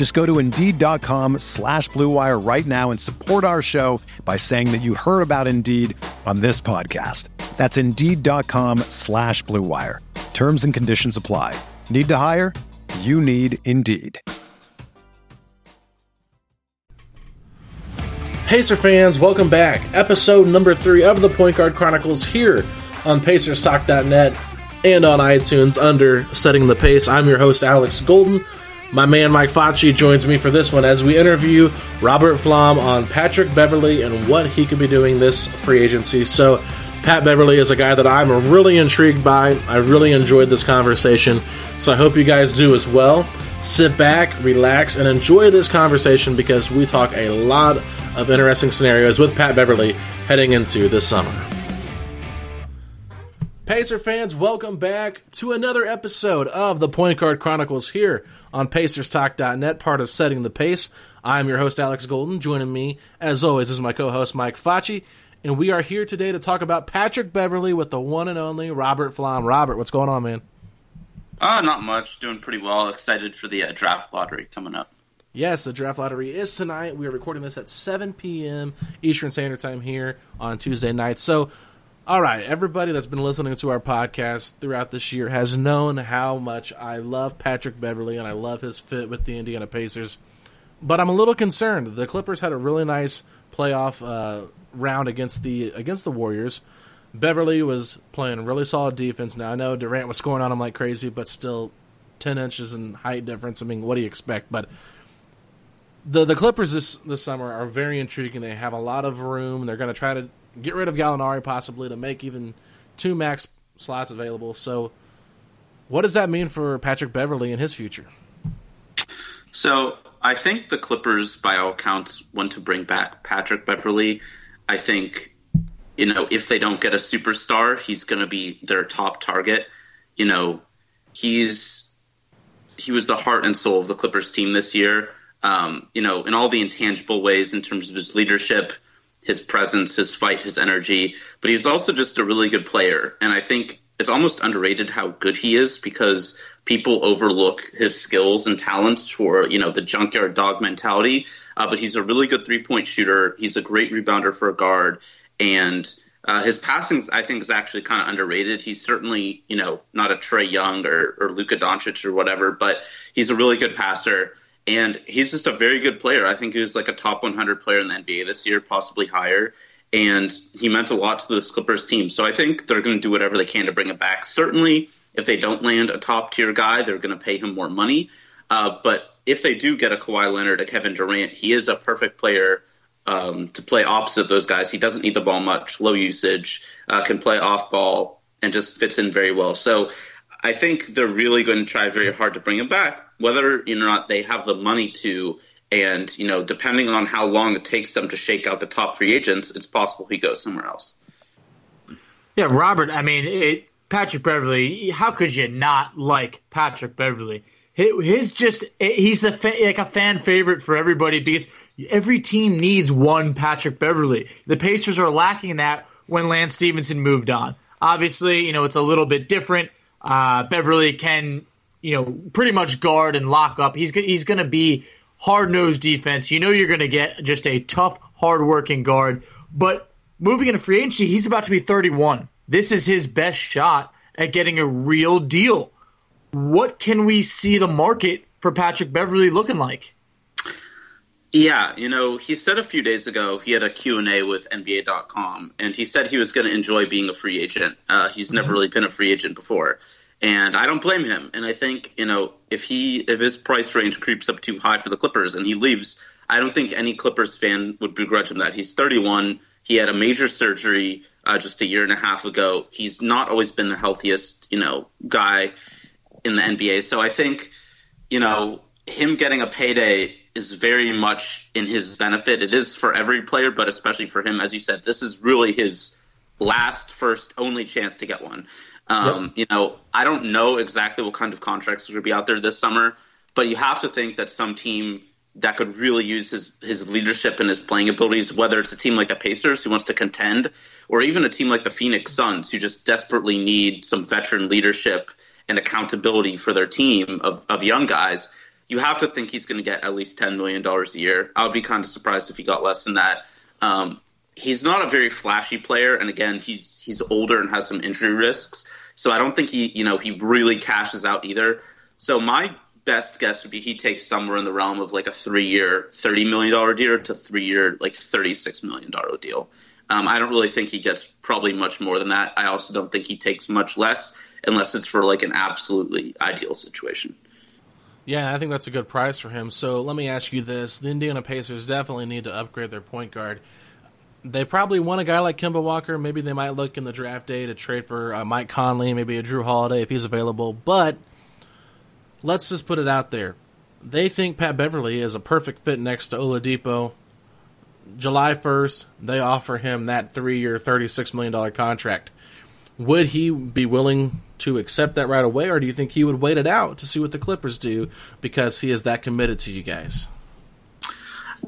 Just go to Indeed.com slash BlueWire right now and support our show by saying that you heard about Indeed on this podcast. That's Indeed.com slash BlueWire. Terms and conditions apply. Need to hire? You need Indeed. Pacer fans, welcome back. Episode number three of the Point Guard Chronicles here on PacersTalk.net and on iTunes under Setting the Pace. I'm your host, Alex Golden. My man Mike Facci joins me for this one as we interview Robert Flom on Patrick Beverley and what he could be doing this free agency. So, Pat Beverley is a guy that I'm really intrigued by. I really enjoyed this conversation, so I hope you guys do as well. Sit back, relax, and enjoy this conversation because we talk a lot of interesting scenarios with Pat Beverley heading into this summer. Pacer fans, welcome back to another episode of the Point Guard Chronicles here on PacersTalk.net, part of Setting the Pace. I'm your host, Alex Golden. Joining me, as always, is my co host, Mike Facci. And we are here today to talk about Patrick Beverley with the one and only Robert Flom. Robert, what's going on, man? Uh, not much. Doing pretty well. Excited for the uh, draft lottery coming up. Yes, the draft lottery is tonight. We are recording this at 7 p.m. Eastern Standard Time here on Tuesday night. So, all right, everybody that's been listening to our podcast throughout this year has known how much I love Patrick Beverley and I love his fit with the Indiana Pacers. But I'm a little concerned. The Clippers had a really nice playoff uh, round against the against the Warriors. Beverley was playing really solid defense. Now I know Durant was scoring on him like crazy, but still, ten inches in height difference. I mean, what do you expect? But the the Clippers this this summer are very intriguing. They have a lot of room. They're going to try to get rid of Gallinari possibly to make even two max slots available. So, what does that mean for Patrick Beverley and his future? So, I think the Clippers, by all accounts, want to bring back Patrick Beverley. I think, you know, if they don't get a superstar, he's going to be their top target. You know, he's he was the heart and soul of the Clippers team this year. Um, you know, in all the intangible ways in terms of his leadership, his presence, his fight, his energy, but he's also just a really good player. And I think it's almost underrated how good he is because people overlook his skills and talents for you know the junkyard dog mentality. Uh, but he's a really good three point shooter. He's a great rebounder for a guard, and uh, his passing I think is actually kind of underrated. He's certainly you know not a Trae Young or, or Luka Doncic or whatever, but he's a really good passer. And he's just a very good player. I think he was like a top 100 player in the NBA this year, possibly higher and he meant a lot to this Clippers team. So I think they're going to do whatever they can to bring him back. Certainly, if they don't land a top tier guy, they're going to pay him more money. Uh, but if they do get a Kawhi Leonard, a Kevin Durant, he is a perfect player um, to play opposite those guys. He doesn't need the ball much, low usage, uh, can play off ball, and just fits in very well. So I think they're really going to try very hard to bring him back. Whether know, not they have the money to and, you know, depending on how long it takes them to shake out the top free agents, it's possible he goes somewhere else. Yeah, Robert, I mean, it, Patrick Beverley. how could you not like Patrick Beverley? His just, he's a like a fan favorite for everybody because every team needs one Patrick Beverley. The Pacers are lacking that when Lance Stephenson moved on. Obviously, you know, it's a little bit different. Uh, Beverley can, you know, pretty much guard and lock up. He's, he's going to be hard nosed defense. You know you're going to get just a tough, hard working guard. But moving into free agency, he's about to be 31. This is his best shot at getting a real deal. What can we see the market for Patrick Beverley looking like? Yeah, you know, he said a few days ago he had a Q&A with NBA.com, and he said he was going to enjoy being a free agent. Uh, he's mm-hmm. never really been a free agent before, and I don't blame him. And I think you know if he if his price range creeps up too high for the Clippers and he leaves, I don't think any Clippers fan would begrudge him that. He's 31. He had a major surgery uh, just a year and a half ago. He's not always been the healthiest, you know, guy in the NBA. So I think, you know, him getting a payday is very much in his benefit. It is for every player, but especially for him, as you said, this is really his last, first, only chance to get one. Um, yep. You know, I don't know exactly what kind of contracts are going to be out there this summer, but you have to think that some team that could really use his his leadership and his playing abilities, whether it's a team like the Pacers who wants to contend, or even a team like the Phoenix Suns who just desperately need some veteran leadership and accountability for their team of, of young guys you have to think he's going to get at least $10 million a year. I would be kind of surprised if he got less than that. Um, he's not a very flashy player, and again, he's he's older and has some injury risks. So I don't think he, you know, he really cashes out either. So my best guess would be he takes somewhere in the realm of like a three-year, thirty million dollar deal to three-year, like thirty-six million dollar deal. Um, I don't really think he gets probably much more than that. I also don't think he takes much less unless it's for like an absolutely ideal situation. Yeah, I think that's a good price for him. So let me ask you this: the Indiana Pacers definitely need to upgrade their point guard. They probably want a guy like Kemba Walker. Maybe they might look in the draft day to trade for uh, Mike Conley, maybe a Jrue Holiday if he's available. But let's just put it out there: they think Pat Beverley is a perfect fit next to Oladipo. July first, they offer him that three-year, thirty-six million dollar contract. Would he be willing to accept that right away, or do you think he would wait it out to see what the Clippers do because he is that committed to you guys?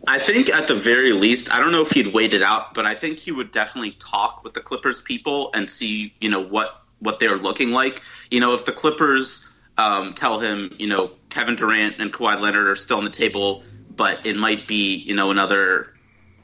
I think at the very least, I don't know if he'd wait it out, but I think he would definitely talk with the Clippers people and see, you know, what what they're looking like. You know, if the Clippers um, tell him, you know, Kevin Durant and Kawhi Leonard are still on the table, but it might be, you know, another,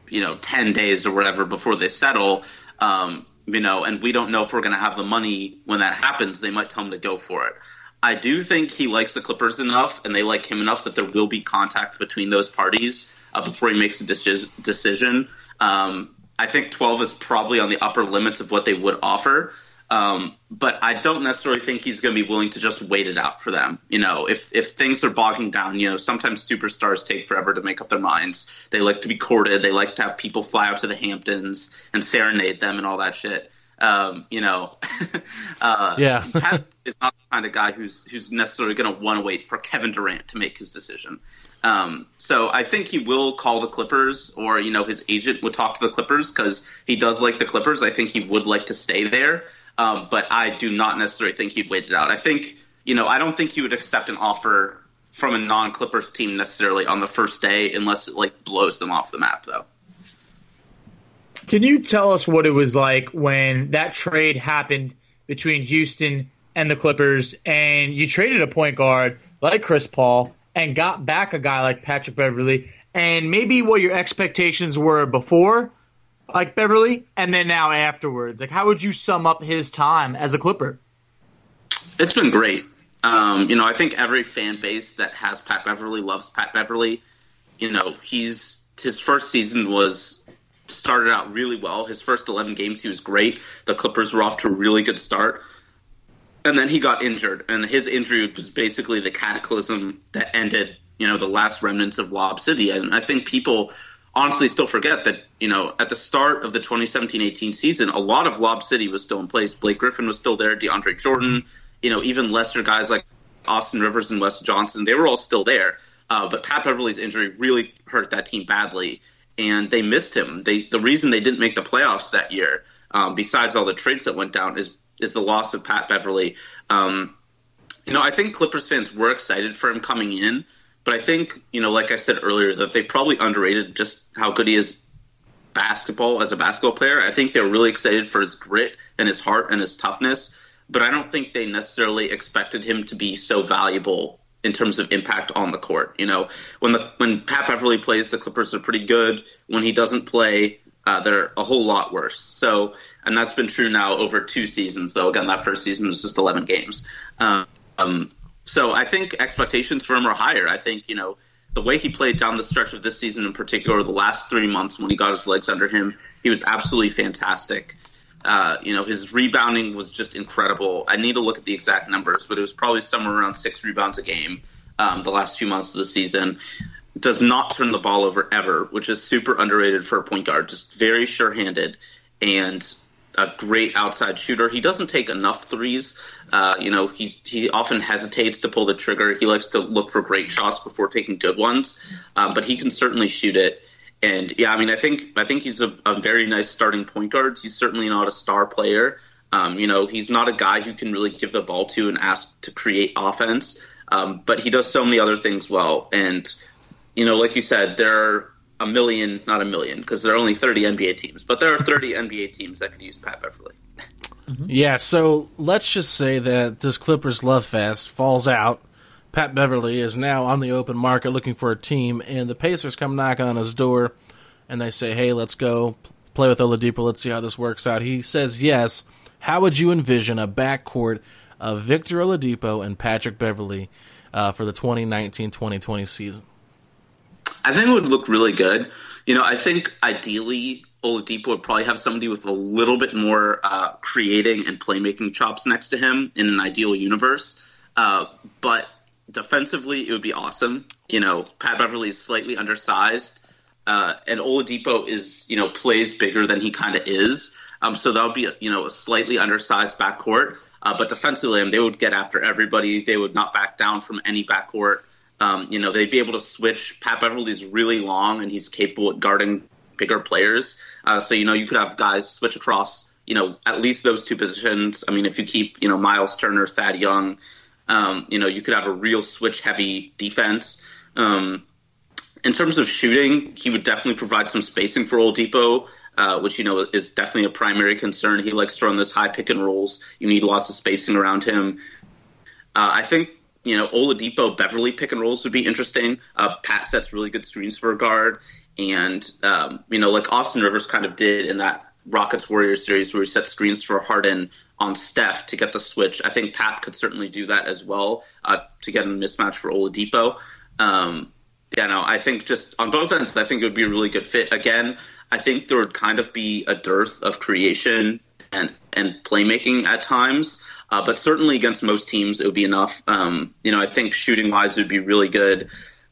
you know, ten days or whatever before they settle. Um, you know, and we don't know if we're going to have the money when that happens. They might tell him to go for it. I do think he likes the Clippers enough, and they like him enough that there will be contact between those parties uh, before he makes a decision. Um, I think 12 is probably on the upper limits of what they would offer. Um, but I don't necessarily think he's going to be willing to just wait it out for them. You know, if if things are bogging down, you know, sometimes superstars take forever to make up their minds. They like to be courted. They like to have people fly out to the Hamptons and serenade them and all that shit. Um, you know, uh, yeah, is not the kind of guy who's who's necessarily going to want to wait for Kevin Durant to make his decision. Um, so I think he will call the Clippers, or you know, his agent would talk to the Clippers because he does like the Clippers. I think he would like to stay there. Um, but I do not necessarily think he'd wait it out. I think, you know, I don't think he would accept an offer from a non Clippers team necessarily on the first day unless it like blows them off the map, though. Can you tell us what it was like when that trade happened between Houston and the Clippers, and you traded a point guard like Chris Paul and got back a guy like Patrick Beverley and maybe what your expectations were before like Beverley, and then now afterwards? Like, how would you sum up his time as a Clipper? It's been great. Um, you know, I think every fan base that has Pat Beverley loves Pat Beverley. You know, he's his first season was started out really well. His first 11 games, he was great. The Clippers were off to a really good start. And then he got injured, and his injury was basically the cataclysm that ended, you know, the last remnants of Lob City. And I think people honestly still forget that you know at the start of the 2017-18 season, a lot of Lob City was still in place. Blake Griffin was still there, DeAndre Jordan, you know, even lesser guys like Austin Rivers and Wes Johnson, they were all still there. Uh, but Pat Beverley's injury really hurt that team badly, and they missed him. They the reason they didn't make the playoffs that year, um, besides all the trades that went down, is is the loss of Pat Beverley. Um, you know, I think Clippers fans were excited for him coming in. But I think, you know, like I said earlier, that they probably underrated just how good he is basketball as a basketball player. I think they're really excited for his grit and his heart and his toughness, but I don't think they necessarily expected him to be so valuable in terms of impact on the court. You know, when the when Pat Beverley plays, the Clippers are pretty good. When he doesn't play, uh, they're a whole lot worse. So, and that's been true now over two seasons. Though again, that first season was just 11 games. Um, so I think expectations for him are higher. I think you know the way he played down the stretch of this season in particular, the last three months when he got his legs under him, he was absolutely fantastic. Uh, you know, his rebounding was just incredible. I need to look at the exact numbers, but it was probably somewhere around six rebounds a game um, the last few months of the season. Does not turn the ball over ever, which is super underrated for a point guard. Just very sure handed and a great outside shooter. He doesn't take enough threes. Uh, you know, he's he often hesitates to pull the trigger. He likes to look for great shots before taking good ones, um, but he can certainly shoot it. And yeah, I mean, I think I think he's a, a very nice starting point guard. He's certainly not a star player. Um, you know, he's not a guy who can really give the ball to and ask to create offense. Um, but he does so many other things well. And you know, like you said, there are a million, not a million, because there are only 30 NBA teams, but there are 30 NBA teams that could use Pat Beverley. Yeah, so let's just say that this Clippers love fest falls out. Pat Beverley is now on the open market looking for a team, and the Pacers come knock on his door, and they say, "Hey, let's go play with Oladipo. Let's see how this works out." He says, "Yes." How would you envision a backcourt of Victor Oladipo and Patrick Beverley uh, for the 2019-2020 season? I think it would look really good. You know, I think ideally Oladipo would probably have somebody with a little bit more uh, creating and playmaking chops next to him in an ideal universe. Uh, but defensively, it would be awesome. You know, Pat Beverley is slightly undersized, uh, and Oladipo is you know plays bigger than he kind of is. Um, so that would be you know a slightly undersized backcourt. Uh, but defensively, they would get after everybody. They would not back down from any backcourt. Um, you know, they'd be able to switch. Pat Beverley's really long, and he's capable at guarding bigger players. Uh, so you know, you could have guys switch across. You know, at least those two positions. I mean, if you keep you know Miles Turner, Thad Young, um, you know, you could have a real switch heavy defense. Um, in terms of shooting, he would definitely provide some spacing for Oladipo. Uh, which you know is definitely a primary concern. He likes to run those high pick and rolls. You need lots of spacing around him. Uh, I think you know, Oladipo Beverley pick and rolls would be interesting. Uh, Pat sets really good screens for a guard, and um, you know, like Austin Rivers kind of did in that Rockets Warriors series where he set screens for Harden on Steph to get the switch. I think Pat could certainly do that as well uh, to get a mismatch for Oladipo. Um, yeah, no, I think just on both ends, I think it would be a really good fit. Again, I think there would kind of be a dearth of creation and and playmaking at times. Uh, but certainly against most teams, it would be enough. Um, you know, I think shooting wise, it would be really good.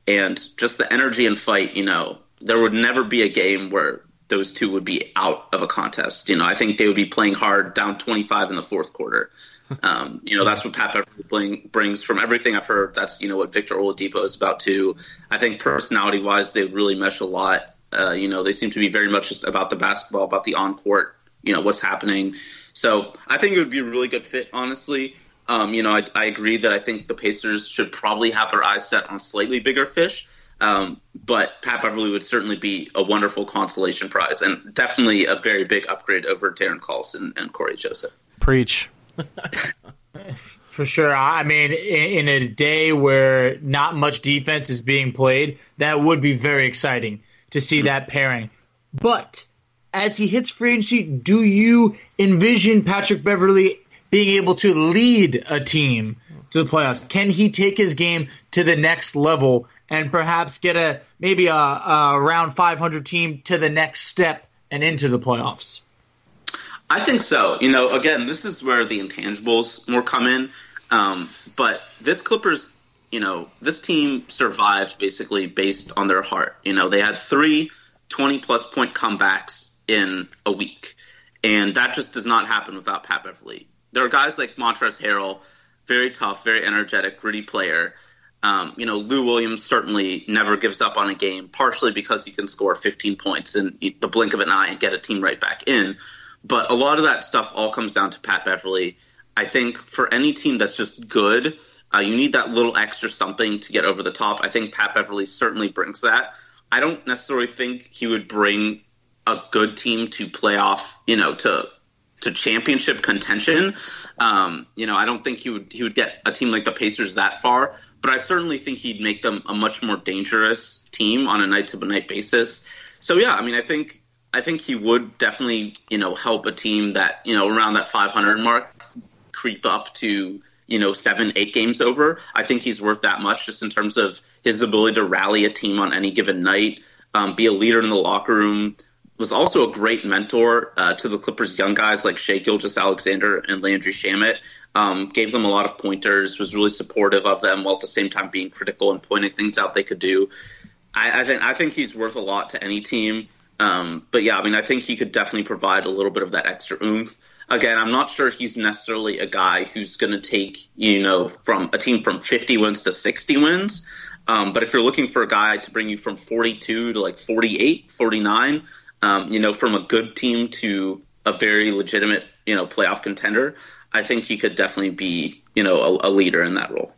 And just the energy and fight, you know, there would never be a game where those two would be out of a contest. You know, I think they would be playing hard down 25 in the fourth quarter. Um, you know, that's what Pat Beverley brings from everything I've heard. That's, you know, what Victor Oladipo is about too. I think personality wise, they really mesh a lot. Uh, you know, they seem to be very much just about the basketball, about the on court, you know, what's happening. So I think it would be a really good fit, honestly. Um, you know, I, I, agree that I think the Pacers should probably have their eyes set on slightly bigger fish. Um, but Pat Beverley would certainly be a wonderful consolation prize and definitely a very big upgrade over Darren Collison and Cory Joseph. Preach. For sure. I mean, in, in a day where not much defense is being played, that would be very exciting to see mm-hmm. that pairing. But as he hits free agency, do you envision Patrick Beverley being able to lead a team to the playoffs? Can he take his game to the next level and perhaps get a maybe a, a around 500 team to the next step and into the playoffs? I think so. You know, again, this is where the intangibles more come in. Um, but this Clippers, you know, this team survived basically based on their heart. You know, they had three 20 plus point comebacks in a week. And that just does not happen without Pat Beverley. There are guys like Montrezl Harrell, very tough, very energetic, gritty player. Um, you know, Lou Williams certainly never gives up on a game, partially because he can score 15 points in the blink of an eye and get a team right back in. But a lot of that stuff all comes down to Pat Beverley. I think for any team that's just good, uh, you need that little extra something to get over the top. I think Pat Beverley certainly brings that. I don't necessarily think he would bring a good team to playoff, you know, to to championship contention. Um, you know, I don't think he would he would get a team like the Pacers that far, but I certainly think he'd make them a much more dangerous team on a night to night basis. So yeah, I mean, I think I think he would definitely you know help a team that you know around that 500 mark creep up to you know, seven, eight games over. I think he's worth that much just in terms of his ability to rally a team on any given night, um, be a leader in the locker room. Was also a great mentor uh, to the Clippers' young guys like Shai Gilgeous-Alexander and Landry Shamet. Um, gave them a lot of pointers, was really supportive of them while at the same time being critical and pointing things out they could do. I, I think I think he's worth a lot to any team. Um, but yeah, I mean, I think he could definitely provide a little bit of that extra oomph. Again, I'm not sure he's necessarily a guy who's going to take you know from a team from 50 wins to 60 wins. Um, but if you're looking for a guy to bring you from 42 to like 48, 49, um, you know, from a good team to a very legitimate you know playoff contender, I think he could definitely be you know a, a leader in that role.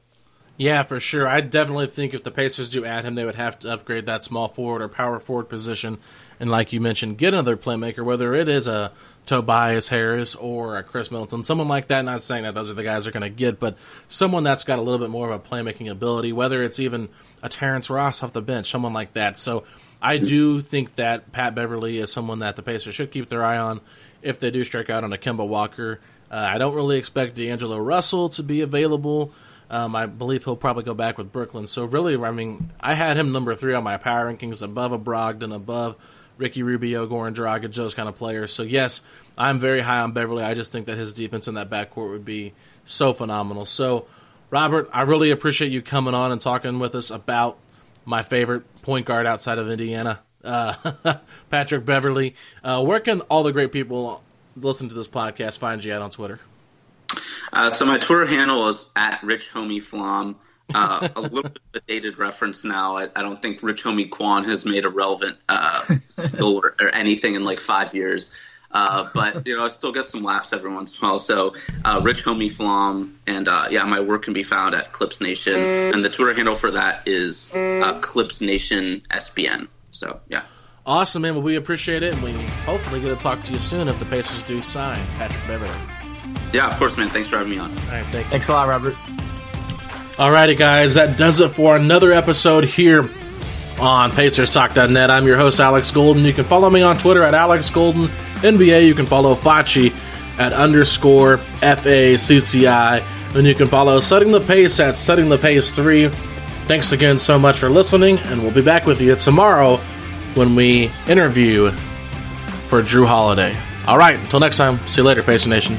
Yeah, for sure. I definitely think if the Pacers do add him, they would have to upgrade that small forward or power forward position. And like you mentioned, get another playmaker, whether it is a Tobias Harris or a Khris Middleton, someone like that. Not saying that those are the guys they're going to get, but someone that's got a little bit more of a playmaking ability, whether it's even a Terrence Ross off the bench, someone like that. So I do think that Pat Beverley is someone that the Pacers should keep their eye on if they do strike out on a Kemba Walker. Uh, I don't really expect D'Angelo Russell to be available. Um, I believe he'll probably go back with Brooklyn. So really, I mean, I had him number three on my power rankings, above a Brogdon, above Ricky Rubio, Goran Dragic, those kind of players. So yes, I'm very high on Beverley. I just think that his defense in that backcourt would be so phenomenal. So, Robert, I really appreciate you coming on and talking with us about my favorite point guard outside of Indiana, uh, Patrick Beverley. Uh, where can all the great people listen to this podcast find you at on Twitter? Uh, so my Twitter handle is at Rich Homie Flom. Uh, a little bit of a dated reference now. I, I, don't think Rich Homie Quan has made a relevant uh, or, or, anything in like five years. Uh, but you know, I still get some laughs every once in a while. So, uh, Rich Homie Flom, and uh, yeah, my work can be found at Clips Nation, and the Twitter handle for that is uh, Clips Nation SBN. So, yeah. Awesome, man. Well, we appreciate it, and we hopefully get to talk to you soon if the Pacers do sign Patrick Beverley. Yeah, of course, man. Thanks for having me on. All right, thank you. Thanks a lot, Robert. Alrighty, guys, that does it for another episode here on PacersTalk.net. I'm your host, Alex Golden. You can follow me on Twitter at Alex Golden. NBA, you can follow Facci at underscore FACCI. And you can follow Setting the Pace at Setting the Pace 3. Thanks again so much for listening, and we'll be back with you tomorrow when we interview for Jrue Holiday. All right, until next time, see you later, Pacer Nation.